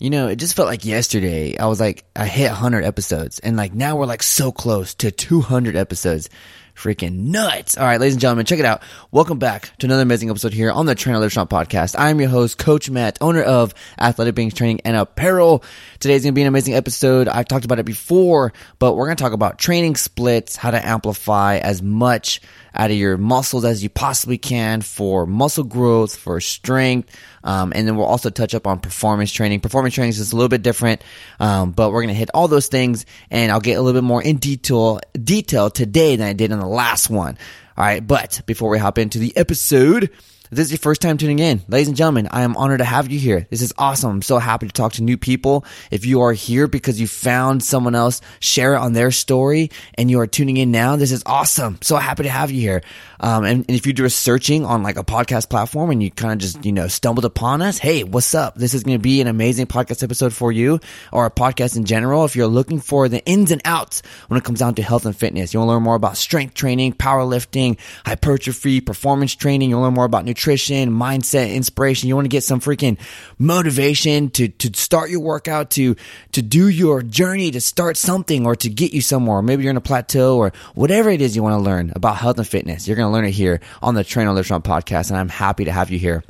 You know, it just felt like yesterday. I was like, I hit 100 episodes and like now we're like so close to 200 episodes. Freaking nuts. All right, ladies and gentlemen, check it out. Welcome back to another amazing episode here on the Trainer Strong podcast. I'm your host, Coach Matt, owner of Athletic Beings Training and Apparel. Today's going to be an amazing episode. I've talked about it before, but we're going to talk about training splits, how to amplify as much out of your muscles as you possibly can for muscle growth, for strength. Um, and then we'll also touch up on performance training. Performance training is just a little bit different, um, but we're going to hit all those things and I'll get a little bit more in detail, detail today than I did in the last one. All right. But before we hop into the episode, if this is your first time tuning in, ladies and gentlemen, I am honored to have you here. This is awesome. I'm so happy to talk to new people. If you are here because you found someone else share it on their story and you are tuning in now, this is awesome. So happy to have you here. Um, and, and if you're just searching on like a podcast platform and you kind of just, you know, stumbled upon us, hey, what's up? This is going to be an amazing podcast episode for you or a podcast in general. If you're looking for the ins and outs when it comes down to health and fitness, you want to learn more about strength training, powerlifting, hypertrophy, performance training. You'll learn more about nutrition, mindset, inspiration. You want to get some freaking motivation to, to start your workout, to, to do your journey, to start something or to get you somewhere. Maybe you're in a plateau or whatever it is you want to learn about health and fitness. You're going to learn it here on the Train Hard Live Strong podcast. And I'm happy to have you here.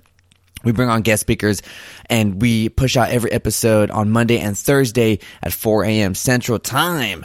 We bring on guest speakers and we push out every episode on Monday and Thursday at 4 a.m. Central Time.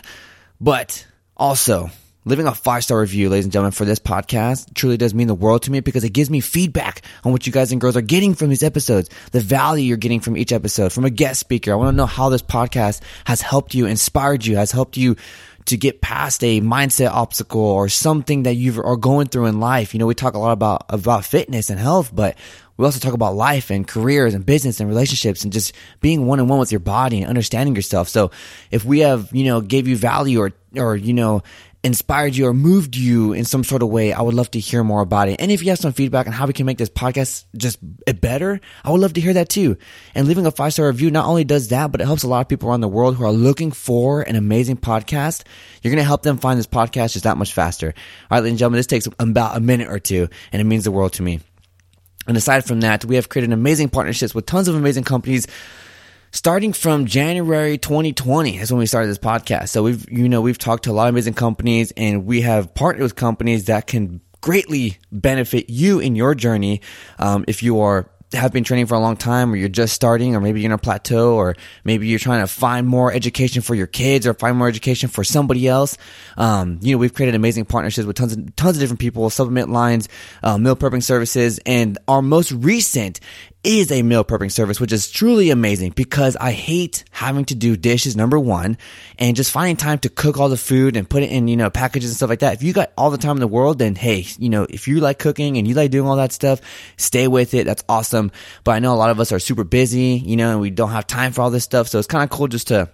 But also, Living a five star review, ladies and gentlemen, for this podcast truly does mean the world to me because it gives me feedback on what you guys and girls are getting from these episodes, the value you're getting from each episode, from a guest speaker. I want to know how this podcast has helped you, inspired you, has helped you to get past a mindset obstacle or something that you are going through in life. You know, we talk a lot about, about fitness and health, but we also talk about life and careers and business and relationships and just being one on one with your body and understanding yourself. So if we have, you know, gave you value or, or, you know, inspired you or moved you in some sort of way, I would love to hear more about it. And if you have some feedback on how we can make this podcast just better, I would love to hear that too. And leaving a five star review not only does that, but it helps a lot of people around the world who are looking for an amazing podcast. You're going to help them find this podcast just that much faster. All right, ladies and gentlemen, this takes about a minute or two and it means the world to me. And aside from that, we have created amazing partnerships with tons of amazing companies starting from January 2020 is when we started this podcast. So we've, you know, we've talked to a lot of amazing companies and we have partnered with companies that can greatly benefit you in your journey. Um, if you are have been training for a long time or you're just starting or maybe you're in a plateau or maybe you're trying to find more education for your kids or find more education for somebody else. Um, you know, we've created amazing partnerships with tons of, tons of different people, supplement lines, uh, meal prepping services, and our most recent is a meal prepping service, which is truly amazing because I hate having to do dishes, number one, and just finding time to cook all the food and put it in, you know, packages and stuff like that. If you got all the time in the world, then hey, you know, if you like cooking and you like doing all that stuff, stay with it. That's awesome. But I know a lot of us are super busy, you know, and we don't have time for all this stuff. So it's kind of cool just to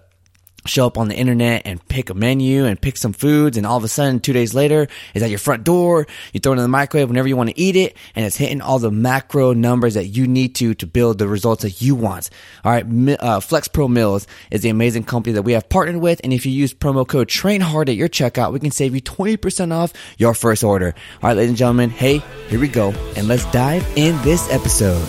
show up on the internet and pick a menu and pick some foods and all of a sudden two days later is at your front door. You throw it in the microwave whenever you want to eat it and it's hitting all the macro numbers that you need to to build the results that you want. All right uh, flex pro meals is the amazing company that we have partnered with and if you use promo code train hard at your checkout we can save you 20% off your first order. All right ladies and gentlemen hey here we go and let's dive in this episode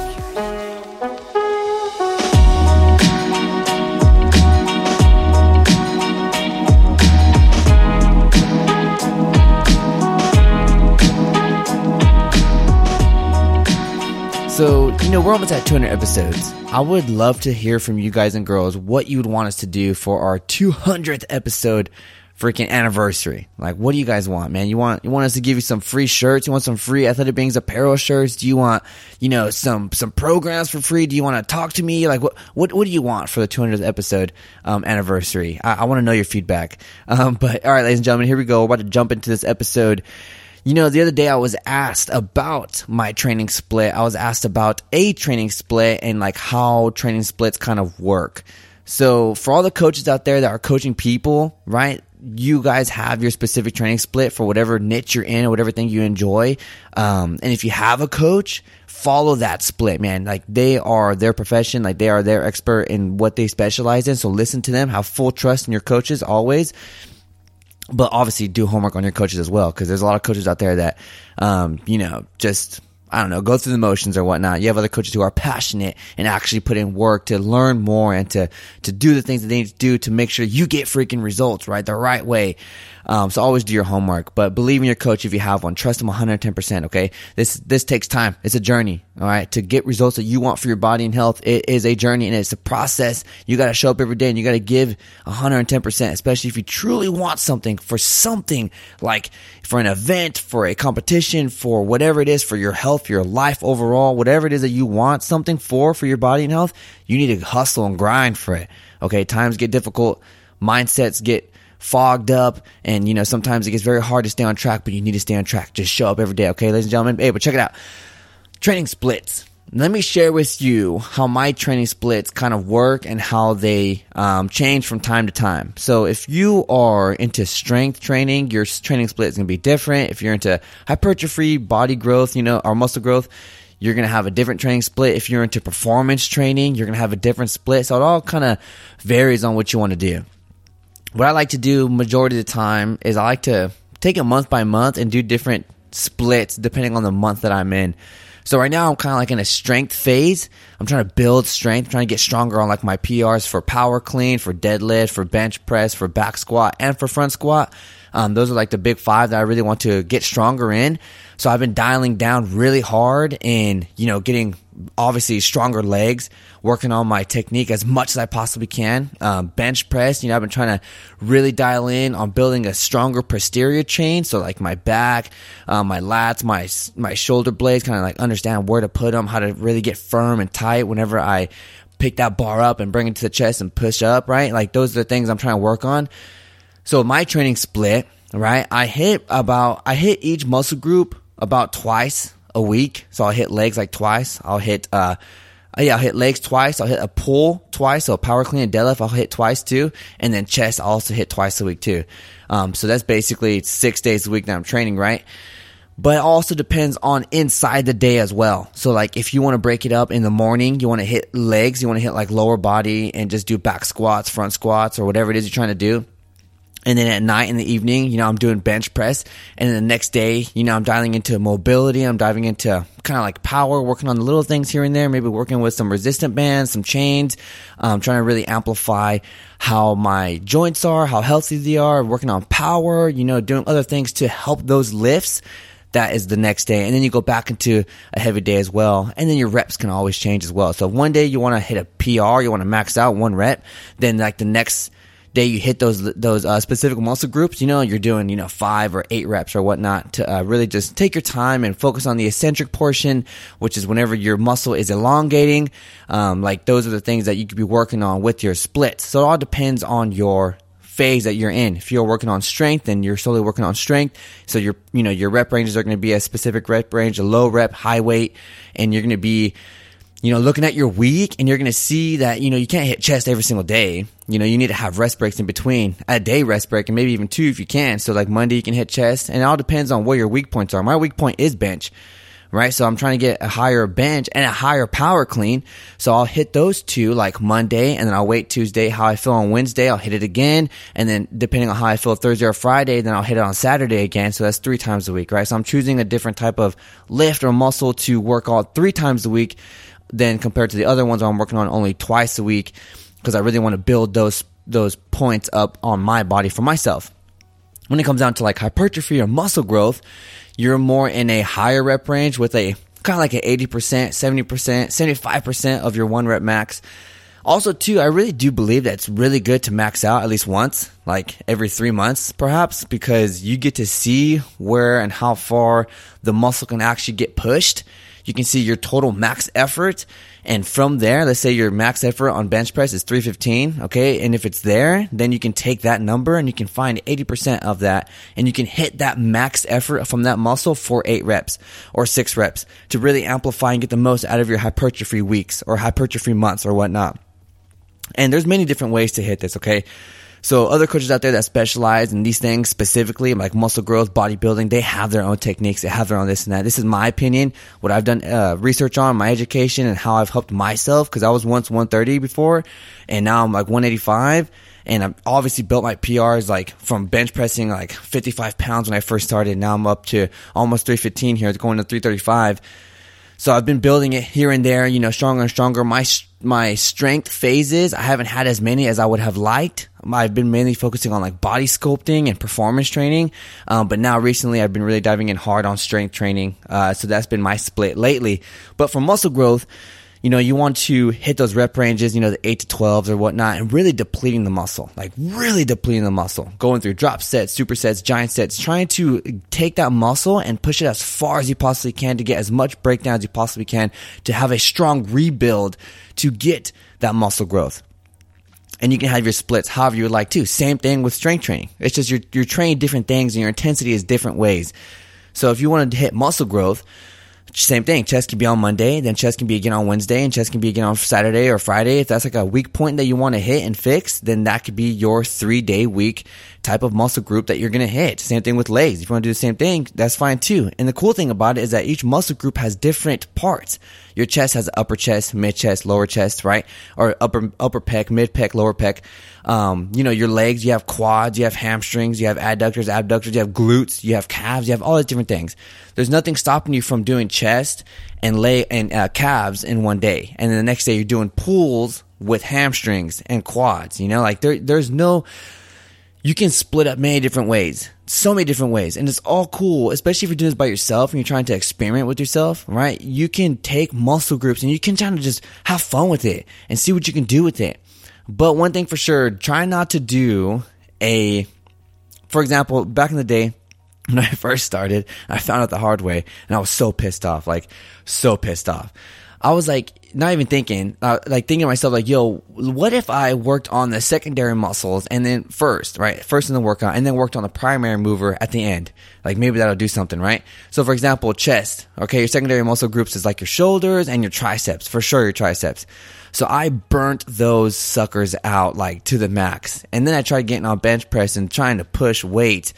So, you know, we're almost at 200 episodes. I would love to hear from you guys and girls what you would want us to do for our 200th episode freaking anniversary. Like, what do you guys want, man? You want, you want us to give you some free shirts? You want some free Athletic Beings apparel shirts? Do you want, you know, some, some programs for free? Do you want to talk to me? Like, what, what, what do you want for the 200th episode, um, anniversary? I, I want to know your feedback. Um, but all right, ladies and gentlemen, here we go. We're about to jump into this episode you know, the other day I was asked about my training split. I was asked about a training split and like how training splits kind of work. So for all the coaches out there that are coaching people, right? You guys have your specific training split for whatever niche you're in or whatever thing you enjoy. Um, and if you have a coach, follow that split, man. Like they are their profession, like they are their expert in what they specialize in. So listen to them, have full trust in your coaches always but obviously do homework on your coaches as well because there's a lot of coaches out there that um, you know just I don't know, go through the motions or whatnot. You have other coaches who are passionate and actually put in work to learn more and to, to do the things that they need to do to make sure you get freaking results, right? The right way. Um, so always do your homework, but believe in your coach if you have one. Trust them 110%. Okay. This, this takes time. It's a journey. All right. To get results that you want for your body and health, it is a journey and it's a process. You got to show up every day and you got to give 110%, especially if you truly want something for something like for an event, for a competition, for whatever it is, for your health, your life overall, whatever it is that you want something for, for your body and health, you need to hustle and grind for it. Okay. Times get difficult. Mindsets get fogged up and you know sometimes it gets very hard to stay on track but you need to stay on track just show up every day okay ladies and gentlemen hey but check it out training splits let me share with you how my training splits kind of work and how they um, change from time to time. So if you are into strength training, your training split is going to be different. If you're into hypertrophy, body growth, you know, or muscle growth, you're going to have a different training split. If you're into performance training, you're going to have a different split. So it all kind of varies on what you want to do what I like to do majority of the time is I like to take it month by month and do different splits depending on the month that I'm in. So right now I'm kind of like in a strength phase. I'm trying to build strength, trying to get stronger on like my PRs for power clean, for deadlift, for bench press, for back squat, and for front squat. Um, those are like the big five that I really want to get stronger in. So I've been dialing down really hard and, you know, getting obviously stronger legs, working on my technique as much as I possibly can. Um, bench press, you know, I've been trying to really dial in on building a stronger posterior chain. So like my back, um, my lats, my, my shoulder blades, kind of like understand where to put them, how to really get firm and tight whenever I pick that bar up and bring it to the chest and push up, right? Like those are the things I'm trying to work on. So my training split, right? I hit about, I hit each muscle group about twice a week. So I'll hit legs like twice. I'll hit, uh, yeah, I'll hit legs twice. I'll hit a pull twice. So power clean and deadlift, I'll hit twice too. And then chest, I'll also hit twice a week too. Um, so that's basically six days a week that I'm training, right? But it also depends on inside the day as well. So like if you want to break it up in the morning, you want to hit legs, you want to hit like lower body and just do back squats, front squats, or whatever it is you're trying to do. And then at night in the evening, you know, I'm doing bench press. And then the next day, you know, I'm dialing into mobility. I'm diving into kind of like power, working on the little things here and there, maybe working with some resistant bands, some chains, um, trying to really amplify how my joints are, how healthy they are, working on power, you know, doing other things to help those lifts. That is the next day. And then you go back into a heavy day as well. And then your reps can always change as well. So one day you want to hit a PR, you want to max out one rep. Then like the next, day you hit those those uh, specific muscle groups, you know, you're doing you know five or eight reps or whatnot to uh, really just take your time and focus on the eccentric portion, which is whenever your muscle is elongating. Um, like those are the things that you could be working on with your splits. So it all depends on your phase that you're in. If you're working on strength, then you're slowly working on strength. So your you know your rep ranges are going to be a specific rep range, a low rep, high weight, and you're going to be you know, looking at your week and you're going to see that, you know, you can't hit chest every single day. You know, you need to have rest breaks in between, a day rest break and maybe even two if you can. So like Monday you can hit chest and it all depends on where your weak points are. My weak point is bench, right? So I'm trying to get a higher bench and a higher power clean. So I'll hit those two like Monday and then I'll wait Tuesday. How I feel on Wednesday, I'll hit it again. And then depending on how I feel Thursday or Friday, then I'll hit it on Saturday again. So that's three times a week, right? So I'm choosing a different type of lift or muscle to work on three times a week than compared to the other ones I'm working on only twice a week because I really want to build those those points up on my body for myself. When it comes down to like hypertrophy or muscle growth, you're more in a higher rep range with a kind of like an 80%, 70%, 75% of your one rep max. Also, too, I really do believe that it's really good to max out at least once, like every three months, perhaps, because you get to see where and how far the muscle can actually get pushed you can see your total max effort. And from there, let's say your max effort on bench press is 315. Okay. And if it's there, then you can take that number and you can find 80% of that and you can hit that max effort from that muscle for eight reps or six reps to really amplify and get the most out of your hypertrophy weeks or hypertrophy months or whatnot. And there's many different ways to hit this. Okay. So other coaches out there that specialize in these things specifically, like muscle growth, bodybuilding, they have their own techniques. They have their own this and that. This is my opinion, what I've done uh, research on, my education, and how I've helped myself. Because I was once 130 before, and now I'm like 185. And I've obviously built my PRs like from bench pressing like 55 pounds when I first started. Now I'm up to almost 315 here, going to 335 so I've been building it here and there, you know, stronger and stronger. My my strength phases, I haven't had as many as I would have liked. I've been mainly focusing on like body sculpting and performance training, um, but now recently I've been really diving in hard on strength training. Uh, so that's been my split lately. But for muscle growth, you know, you want to hit those rep ranges, you know, the 8 to 12s or whatnot, and really depleting the muscle, like really depleting the muscle, going through drop sets, supersets, giant sets, trying to take that muscle and push it as far as you possibly can to get as much breakdown as you possibly can to have a strong rebuild to get that muscle growth. And you can have your splits however you would like to. Same thing with strength training. It's just you're, you're training different things and your intensity is different ways. So if you want to hit muscle growth, same thing. Chess can be on Monday, then chess can be again on Wednesday, and chess can be again on Saturday or Friday. If that's like a weak point that you want to hit and fix, then that could be your three day week type of muscle group that you're going to hit. Same thing with legs. If you want to do the same thing, that's fine too. And the cool thing about it is that each muscle group has different parts. Your chest has upper chest, mid chest, lower chest, right? Or upper, upper pec, mid pec, lower pec. Um, you know, your legs, you have quads, you have hamstrings, you have adductors, abductors, you have glutes, you have calves, you have all these different things. There's nothing stopping you from doing chest and lay and uh, calves in one day. And then the next day you're doing pulls with hamstrings and quads, you know, like there, there's no, you can split up many different ways, so many different ways, and it's all cool, especially if you're doing this by yourself and you're trying to experiment with yourself, right? You can take muscle groups and you can kind of just have fun with it and see what you can do with it. But one thing for sure, try not to do a, for example, back in the day, when I first started, I found out the hard way and I was so pissed off, like so pissed off. I was like, not even thinking, uh, like thinking to myself, like, yo, what if I worked on the secondary muscles and then first, right? First in the workout and then worked on the primary mover at the end. Like maybe that'll do something, right? So for example, chest, okay, your secondary muscle groups is like your shoulders and your triceps, for sure your triceps. So I burnt those suckers out like to the max. And then I tried getting on bench press and trying to push weight,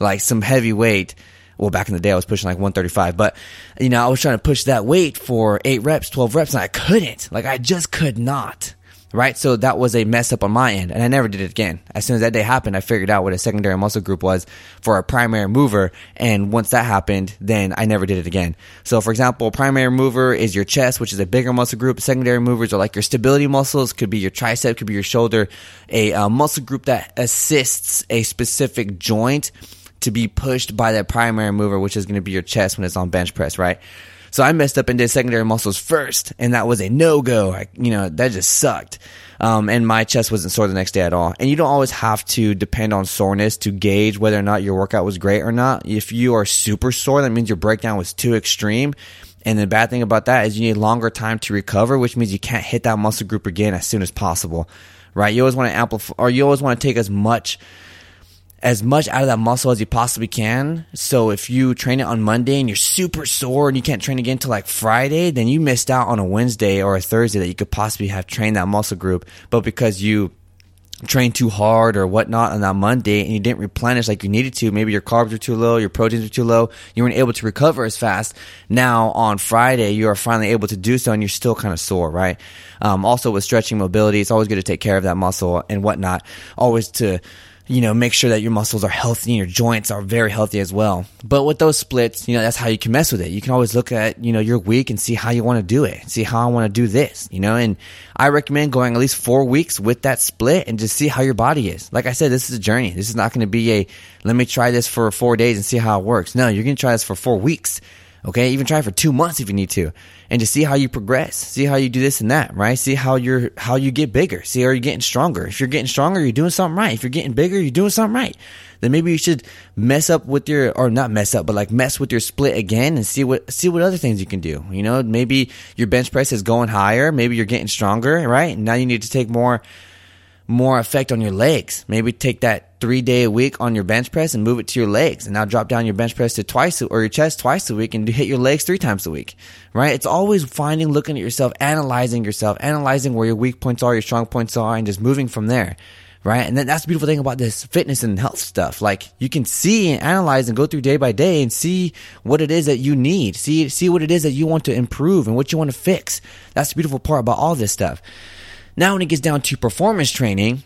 like some heavy weight well, back in the day, I was pushing like 135, but you know, I was trying to push that weight for eight reps, 12 reps, and I couldn't. Like, I just could not. Right. So that was a mess up on my end, and I never did it again. As soon as that day happened, I figured out what a secondary muscle group was for a primary mover. And once that happened, then I never did it again. So, for example, primary mover is your chest, which is a bigger muscle group. Secondary movers are like your stability muscles, could be your tricep, could be your shoulder, a uh, muscle group that assists a specific joint to be pushed by that primary mover, which is going to be your chest when it's on bench press, right? So I messed up and did secondary muscles first, and that was a no go. You know, that just sucked. Um, and my chest wasn't sore the next day at all. And you don't always have to depend on soreness to gauge whether or not your workout was great or not. If you are super sore, that means your breakdown was too extreme. And the bad thing about that is you need longer time to recover, which means you can't hit that muscle group again as soon as possible, right? You always want to amplify, or you always want to take as much as much out of that muscle as you possibly can. So if you train it on Monday and you're super sore and you can't train again until like Friday, then you missed out on a Wednesday or a Thursday that you could possibly have trained that muscle group. But because you trained too hard or whatnot on that Monday and you didn't replenish like you needed to, maybe your carbs are too low, your proteins are too low, you weren't able to recover as fast. Now on Friday, you are finally able to do so and you're still kind of sore, right? Um, also with stretching mobility, it's always good to take care of that muscle and whatnot. Always to, you know, make sure that your muscles are healthy and your joints are very healthy as well. But with those splits, you know, that's how you can mess with it. You can always look at, you know, your week and see how you want to do it, see how I want to do this, you know, and I recommend going at least four weeks with that split and just see how your body is. Like I said, this is a journey. This is not going to be a, let me try this for four days and see how it works. No, you're going to try this for four weeks Okay. Even try for two months if you need to and just see how you progress. See how you do this and that, right? See how you're, how you get bigger. See how you're getting stronger. If you're getting stronger, you're doing something right. If you're getting bigger, you're doing something right. Then maybe you should mess up with your, or not mess up, but like mess with your split again and see what, see what other things you can do. You know, maybe your bench press is going higher. Maybe you're getting stronger, right? now you need to take more, more effect on your legs. Maybe take that three day a week on your bench press and move it to your legs and now drop down your bench press to twice or your chest twice a week and hit your legs three times a week, right? It's always finding, looking at yourself, analyzing yourself, analyzing where your weak points are, your strong points are, and just moving from there. Right. And then that's the beautiful thing about this fitness and health stuff. Like you can see and analyze and go through day by day and see what it is that you need. See, see what it is that you want to improve and what you want to fix. That's the beautiful part about all this stuff. Now, when it gets down to performance training,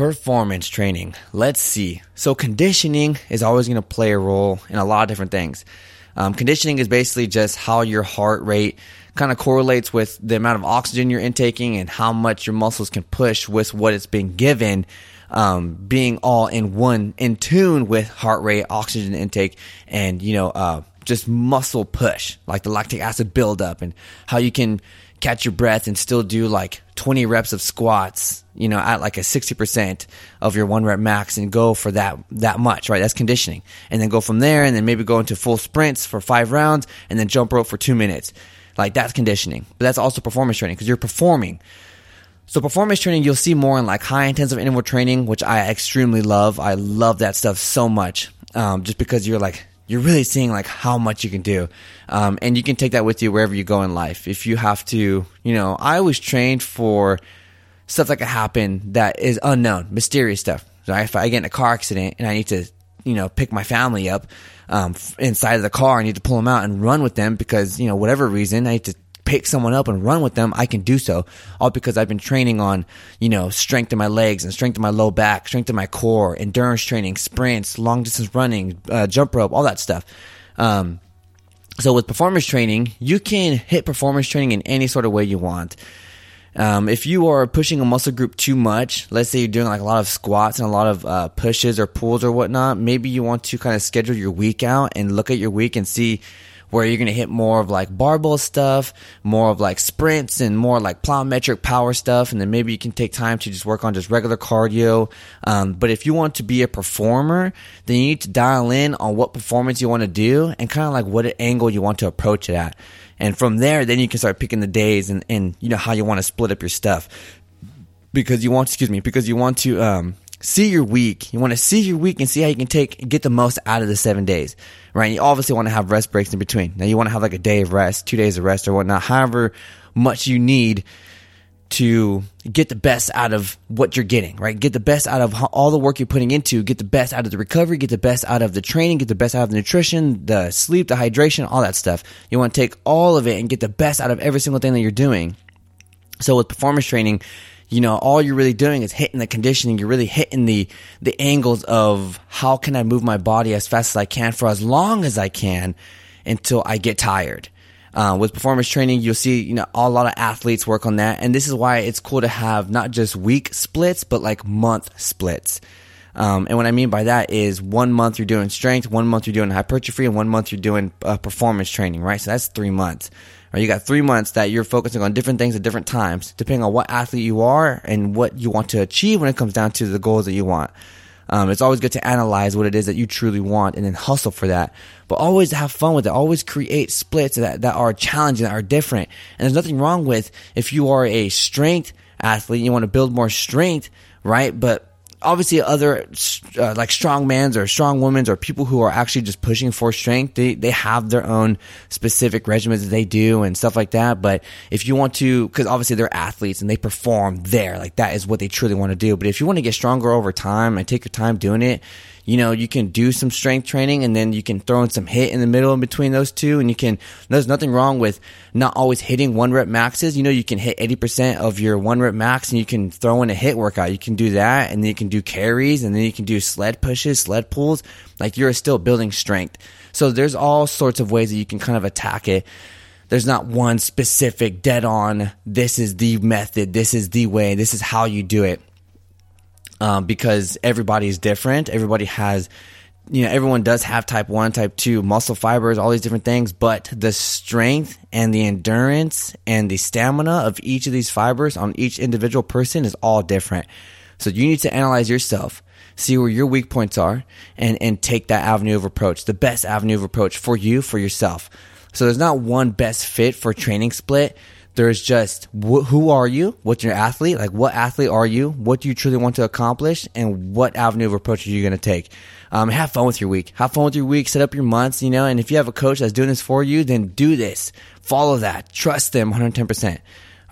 performance training, let's see. So, conditioning is always going to play a role in a lot of different things. Um, conditioning is basically just how your heart rate kind of correlates with the amount of oxygen you're intaking and how much your muscles can push with what it's been given. Um, being all in one, in tune with heart rate, oxygen intake, and you know, uh, just muscle push, like the lactic acid buildup, and how you can catch your breath and still do like 20 reps of squats, you know, at like a 60% of your one rep max and go for that, that much, right? That's conditioning. And then go from there and then maybe go into full sprints for five rounds and then jump rope for two minutes. Like that's conditioning, but that's also performance training because you're performing. So performance training, you'll see more in like high intensive interval training, which I extremely love. I love that stuff so much. Um, just because you're like you're really seeing like how much you can do. Um, and you can take that with you wherever you go in life. If you have to, you know, I was trained for stuff that could happen that is unknown, mysterious stuff. So if I get in a car accident and I need to, you know, pick my family up, um, inside of the car, I need to pull them out and run with them because, you know, whatever reason, I need to pick someone up and run with them, I can do so. All because I've been training on, you know, strength in my legs and strength in my low back, strength in my core, endurance training, sprints, long distance running, uh, jump rope, all that stuff. Um, so with performance training, you can hit performance training in any sort of way you want. Um, if you are pushing a muscle group too much, let's say you're doing like a lot of squats and a lot of uh, pushes or pulls or whatnot, maybe you want to kind of schedule your week out and look at your week and see where you're going to hit more of like barbell stuff, more of like sprints and more like plyometric power stuff. And then maybe you can take time to just work on just regular cardio. Um, but if you want to be a performer, then you need to dial in on what performance you want to do and kind of like what angle you want to approach it at. And from there, then you can start picking the days and, and you know, how you want to split up your stuff because you want, excuse me, because you want to, um, see your week. You want to see your week and see how you can take get the most out of the seven days, right? You obviously want to have rest breaks in between. Now you want to have like a day of rest, two days of rest, or whatnot. However much you need to get the best out of what you're getting, right? Get the best out of all the work you're putting into, get the best out of the recovery, get the best out of the training, get the best out of the nutrition, the sleep, the hydration, all that stuff. You want to take all of it and get the best out of every single thing that you're doing. So with performance training, you know, all you're really doing is hitting the conditioning. You're really hitting the, the angles of how can I move my body as fast as I can for as long as I can until I get tired. Uh, with performance training, you'll see, you know, a lot of athletes work on that. And this is why it's cool to have not just week splits, but like month splits. Um, and what I mean by that is one month you're doing strength, one month you're doing hypertrophy, and one month you're doing uh, performance training, right? So that's three months. Right? You got three months that you're focusing on different things at different times, depending on what athlete you are and what you want to achieve when it comes down to the goals that you want. Um, it's always good to analyze what it is that you truly want and then hustle for that. But always have fun with it. Always create splits that, that are challenging, that are different. And there's nothing wrong with if you are a strength athlete, you want to build more strength, right? But obviously other uh, like strong men's or strong women's or people who are actually just pushing for strength they, they have their own specific regimens that they do and stuff like that. But if you want to because obviously they're athletes and they perform there like that is what they truly want to do. But if you want to get stronger over time and take your time doing it you know, you can do some strength training and then you can throw in some HIIT in the middle in between those two. And you can, there's nothing wrong with not always hitting one rep maxes. You know, you can HIIT 80% of your one rep max and you can throw in a hit workout. You can do that and then you can do carries and then you can do sled pushes, sled pulls. Like you're still building strength. So there's all sorts of ways that you can kind of attack it there's not one specific dead on this is the method this is the way this is how you do it um, because everybody is different. Everybody has you know, everyone does have type one, type two muscle fibers, all these different things, but the strength and the endurance and the stamina of each of these fibers on each individual person is all different. So you need to analyze yourself, see where your weak points are and, and take that avenue of approach, the best avenue of approach for you, for yourself. So there's not one best fit for training split. There's just wh- who are you? What's your athlete? Like what athlete are you? What do you truly want to accomplish? And what avenue of approach are you going to take? Um, have fun with your week. Have fun with your week. Set up your months, you know, and if you have a coach that's doing this for you, then do this. Follow that. Trust them 110%.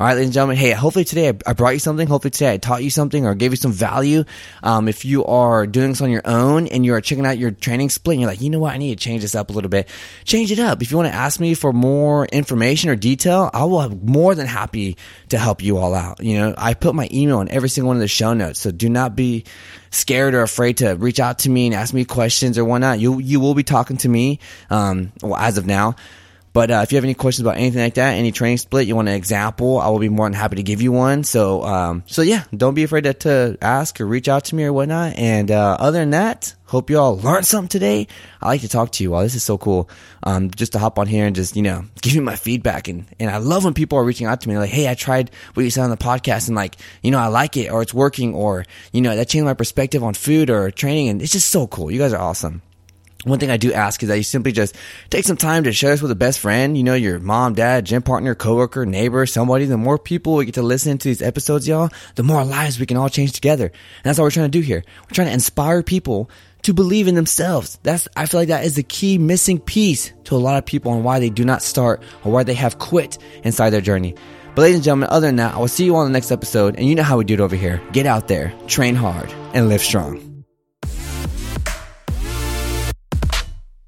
All right, ladies and gentlemen. Hey, hopefully today I brought you something. Hopefully today I taught you something or gave you some value. Um, if you are doing this on your own and you are checking out your training split and you're like, you know what? I need to change this up a little bit. Change it up. If you want to ask me for more information or detail, I will have more than happy to help you all out. You know, I put my email in every single one of the show notes. So do not be scared or afraid to reach out to me and ask me questions or whatnot. You, you will be talking to me, um, well, as of now. But uh, if you have any questions about anything like that, any training split, you want an example, I will be more than happy to give you one. So, um, so yeah, don't be afraid to, to, ask or reach out to me or whatnot. And uh, other than that, hope you all learned something today. I like to talk to you all. This is so cool. Um, just to hop on here and just you know give me my feedback. And and I love when people are reaching out to me like, hey, I tried what you said on the podcast and like you know I like it or it's working or you know that changed my perspective on food or training and it's just so cool. You guys are awesome one thing I do ask is that you simply just take some time to share this with a best friend, you know, your mom, dad, gym partner, coworker, neighbor, somebody. The more people we get to listen to these episodes, y'all, the more lives we can all change together. And that's what we're trying to do here. We're trying to inspire people to believe in themselves. That's, I feel like that is the key missing piece to a lot of people on why they do not start or why they have quit inside their journey. But ladies and gentlemen, other than that, I will see you on the next episode. And you know how we do it over here. Get out there, train hard, and live strong.